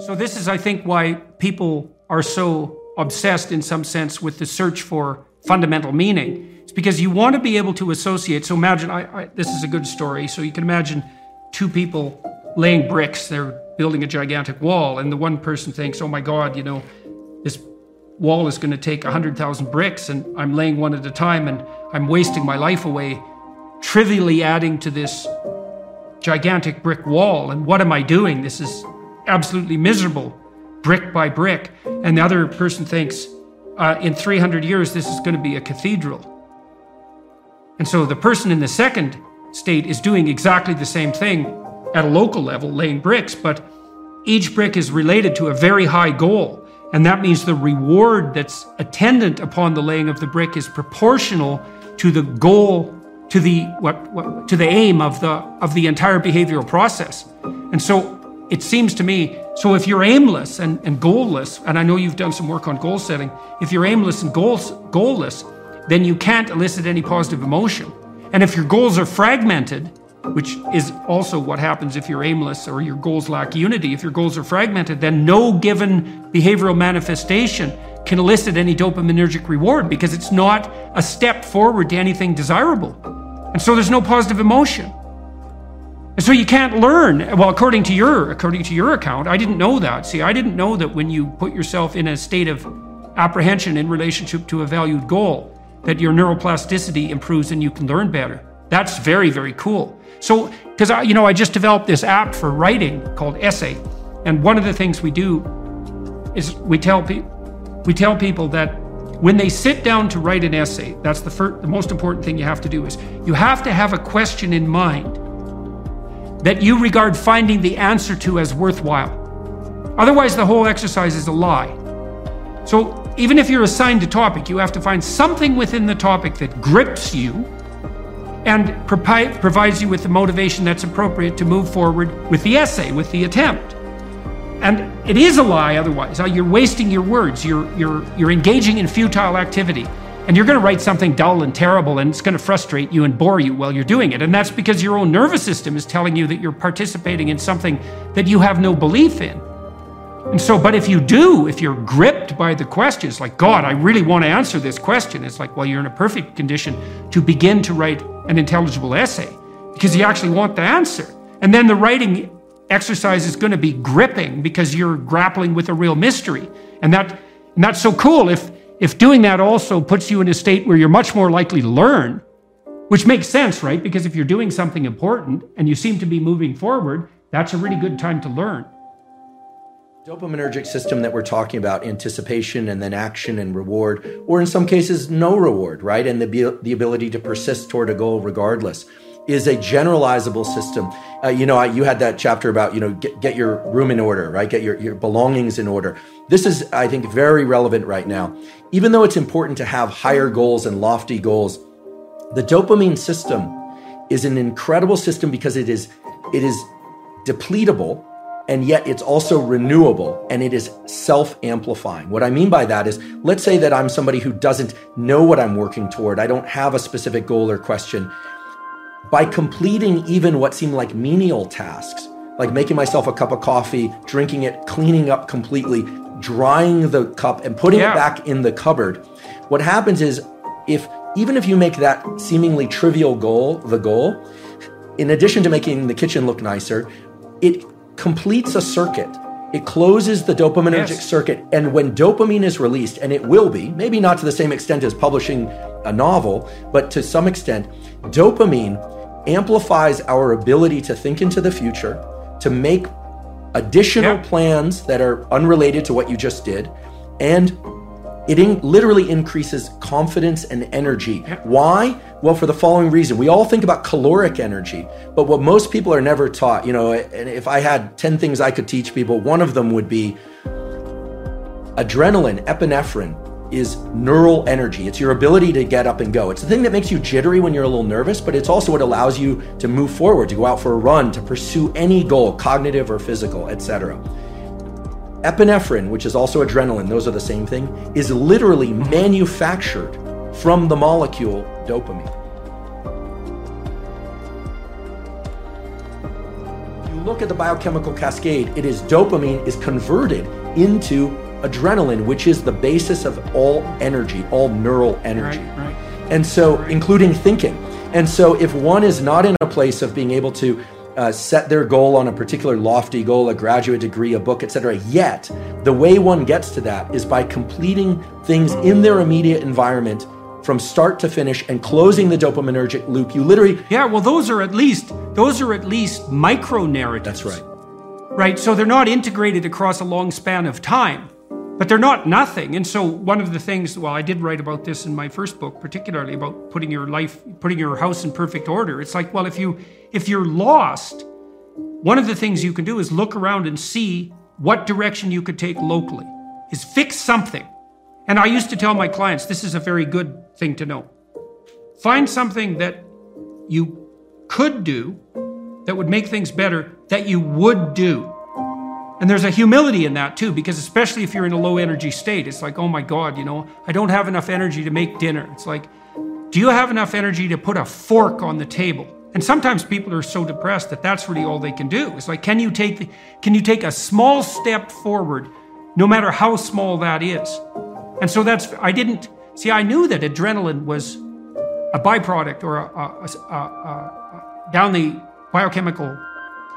So, this is, I think, why people are so obsessed in some sense with the search for fundamental meaning. It's because you want to be able to associate. So, imagine I, I, this is a good story. So, you can imagine two people laying bricks, they're building a gigantic wall, and the one person thinks, oh my God, you know, this wall is going to take 100,000 bricks, and I'm laying one at a time, and I'm wasting my life away, trivially adding to this gigantic brick wall. And what am I doing? This is absolutely miserable, brick by brick. And the other person thinks, uh, in 300 years, this is going to be a cathedral. And so the person in the second state is doing exactly the same thing at a local level, laying bricks, but each brick is related to a very high goal. And that means the reward that's attendant upon the laying of the brick is proportional to the goal, to the what, what to the aim of the of the entire behavioral process. And so it seems to me, so if you're aimless and, and goalless, and I know you've done some work on goal setting, if you're aimless and goals, goalless, then you can't elicit any positive emotion. And if your goals are fragmented, which is also what happens if you're aimless or your goals lack unity. If your goals are fragmented, then no given behavioral manifestation can elicit any dopaminergic reward because it's not a step forward to anything desirable. And so there's no positive emotion. So you can't learn. Well, according to your according to your account, I didn't know that. See, I didn't know that when you put yourself in a state of apprehension in relationship to a valued goal, that your neuroplasticity improves and you can learn better. That's very, very cool. So, because I, you know, I just developed this app for writing called Essay, and one of the things we do is we tell people we tell people that when they sit down to write an essay, that's the first, the most important thing you have to do is you have to have a question in mind that you regard finding the answer to as worthwhile. Otherwise, the whole exercise is a lie. So, even if you're assigned a topic, you have to find something within the topic that grips you and provides you with the motivation that's appropriate to move forward with the essay, with the attempt. And it is a lie otherwise. Uh, you're wasting your words. You're, you're, you're engaging in futile activity. And you're going to write something dull and terrible, and it's going to frustrate you and bore you while you're doing it. And that's because your own nervous system is telling you that you're participating in something that you have no belief in. And so, but if you do, if you're gripped by the questions, like, God, I really want to answer this question, it's like, well, you're in a perfect condition to begin to write an intelligible essay because you actually want the answer. And then the writing exercise is going to be gripping because you're grappling with a real mystery. And that and that's so cool if if doing that also puts you in a state where you're much more likely to learn, which makes sense, right? Because if you're doing something important and you seem to be moving forward, that's a really good time to learn. Dopaminergic system that we're talking about, anticipation and then action and reward, or in some cases, no reward, right? And the, the ability to persist toward a goal regardless is a generalizable system. Uh, you know, I, you had that chapter about, you know, get, get your room in order, right? Get your, your belongings in order. This is, I think, very relevant right now. Even though it's important to have higher goals and lofty goals, the dopamine system is an incredible system because it is, it is depletable and yet it's also renewable and it is self amplifying. What I mean by that is, let's say that I'm somebody who doesn't know what I'm working toward, I don't have a specific goal or question. By completing even what seem like menial tasks, like making myself a cup of coffee, drinking it, cleaning up completely, drying the cup, and putting yeah. it back in the cupboard, what happens is if even if you make that seemingly trivial goal the goal, in addition to making the kitchen look nicer, it completes a circuit. It closes the dopaminergic yes. circuit. And when dopamine is released, and it will be, maybe not to the same extent as publishing a novel, but to some extent, dopamine amplifies our ability to think into the future, to make additional plans that are unrelated to what you just did, and it in- literally increases confidence and energy. Why? Well, for the following reason. We all think about caloric energy, but what most people are never taught, you know, and if I had 10 things I could teach people, one of them would be adrenaline, epinephrine is neural energy. It's your ability to get up and go. It's the thing that makes you jittery when you're a little nervous, but it's also what allows you to move forward, to go out for a run, to pursue any goal, cognitive or physical, etc. Epinephrine, which is also adrenaline, those are the same thing, is literally manufactured from the molecule dopamine. you look at the biochemical cascade, it is dopamine is converted into adrenaline, which is the basis of all energy, all neural energy. Right, right. And so, including thinking. And so, if one is not in a place of being able to uh, set their goal on a particular lofty goal, a graduate degree, a book, etc. Yet, the way one gets to that is by completing things in their immediate environment from start to finish and closing the dopaminergic loop. You literally Yeah, well, those are at least those are at least micro narratives. That's right. Right. So they're not integrated across a long span of time, but they're not nothing. And so one of the things, well, I did write about this in my first book, particularly about putting your life, putting your house in perfect order. It's like, well, if you if you're lost, one of the things you can do is look around and see what direction you could take locally. Is fix something. And I used to tell my clients this is a very good thing to know. Find something that you could do that would make things better that you would do. And there's a humility in that too, because especially if you're in a low energy state, it's like, oh my God, you know, I don't have enough energy to make dinner. It's like, do you have enough energy to put a fork on the table? And sometimes people are so depressed that that's really all they can do. It's like, can you take the, can you take a small step forward, no matter how small that is? And so that's, I didn't, see, I knew that adrenaline was a byproduct or a, a, a, a, down the biochemical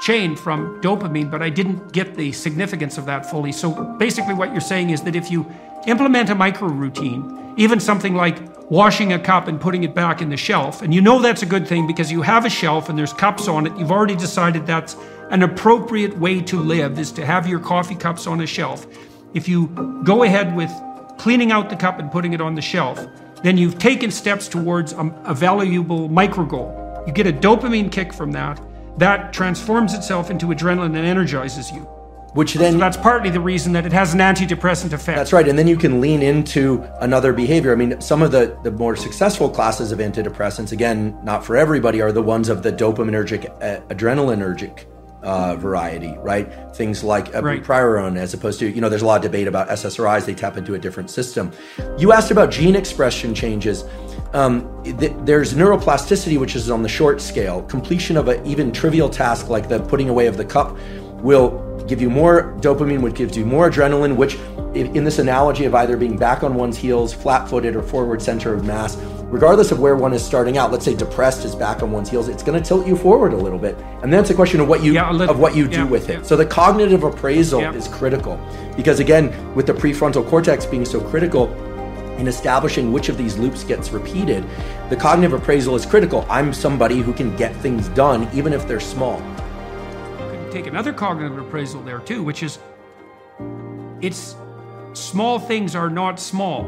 chain from dopamine, but I didn't get the significance of that fully. So basically, what you're saying is that if you implement a micro routine, even something like washing a cup and putting it back in the shelf, and you know that's a good thing because you have a shelf and there's cups on it, you've already decided that's an appropriate way to live is to have your coffee cups on a shelf. If you go ahead with cleaning out the cup and putting it on the shelf, then you've taken steps towards a, a valuable micro goal. You get a dopamine kick from that. That transforms itself into adrenaline and energizes you. which then So that's partly the reason that it has an antidepressant effect. That's right. And then you can lean into another behavior. I mean, some of the, the more successful classes of antidepressants, again, not for everybody, are the ones of the dopaminergic, uh, adrenalinergic uh, variety, right? Things like uh, Right. bupropion, as opposed to, you know, there's a lot of debate about SSRIs. They tap into a different system. You asked about gene expression changes. Um, th- there's neuroplasticity, which is on the short scale. Completion of an even trivial task like the putting away of the cup will give you more dopamine, which gives you more adrenaline, which, in this analogy of either being back on one's heels, flat footed, or forward center of mass, regardless of where one is starting out, let's say depressed is back on one's heels, it's going to tilt you forward a little bit. And then it's a question of what you, Yeah, little- of what you do yeah, with it. yeah. So the cognitive appraisal is critical because, again, with the prefrontal cortex being so critical, in establishing which of these loops gets repeated, the cognitive appraisal is critical. I'm somebody who can get things done, even if they're small. You can take another cognitive appraisal there too, which is it's small things are not small.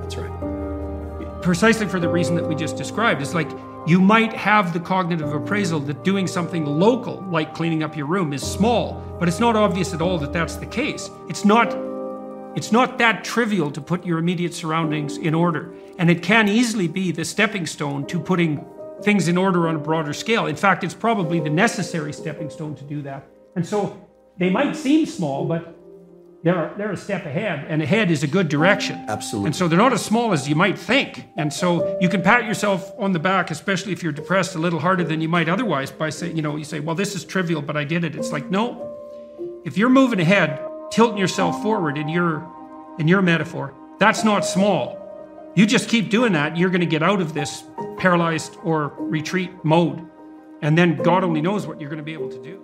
That's right. precisely for the reason that we just described. It's like you might have the cognitive appraisal that doing something local, like cleaning up your room, is small, but it's not obvious at all that that's the case. It's not. It's not that trivial to put your immediate surroundings in order, and it can easily be the stepping stone to putting things in order on a broader scale. In fact, it's probably the necessary stepping stone to do that. And so they might seem small, but they're, they're a step ahead, and ahead is a good direction. Absolutely. And so they're not as small as you might think. And so you can pat yourself on the back, especially if you're depressed, a little harder than you might otherwise by saying, you know, you say, well, this is trivial, but I did it. It's like, no. If you're moving ahead, tilting yourself forward in your in your metaphor, that's not small. You just keep doing that, you're going to get out of this paralyzed or retreat mode. And then God only knows what you're going to be able to do.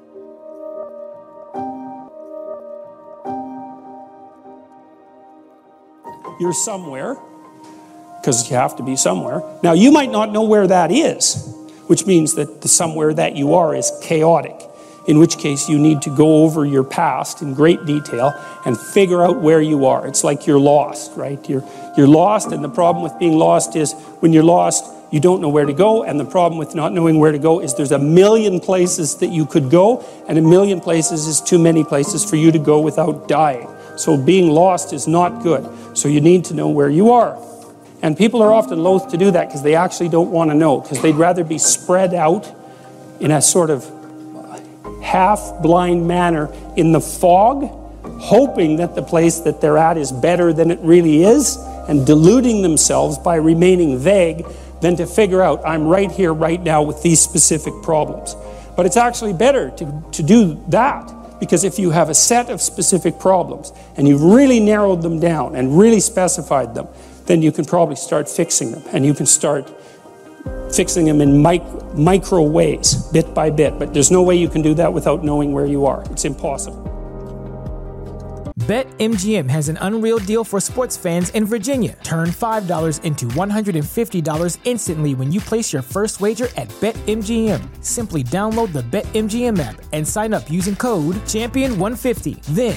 you're somewhere because you have to be somewhere. Now, you might not know where that is, which means that the somewhere that you are is chaotic, in which case you need to go over your past in great detail and figure out where you are. It's like you're lost, right? You're, you're lost, and the problem with being lost is when you're lost, you don't know where to go, and the problem with not knowing where to go is there's a million places that you could go, and a million places is too many places for you to go without dying. So being lost is not good. So you need to know where you are. And people are often loath to do that because they actually don't want to know, because they'd rather be spread out in a sort of half blind manner in the fog, hoping that the place that they're at is better than it really is, and deluding themselves by remaining vague, than to figure out, I'm right here, right now, with these specific problems. But it's actually better to, to do that because if you have a set of specific problems and you've really narrowed them down and really specified them, then you can probably start fixing them and you can start fixing them in mic- micro ways, bit by bit. But there's no way you can do that without knowing where you are. It's impossible. BetMGM has an unreal deal for sports fans in Virginia. Turn $5 into $150 instantly when you place your first wager at BetMGM. Simply download the BetMGM app and sign up using code Champion150. Then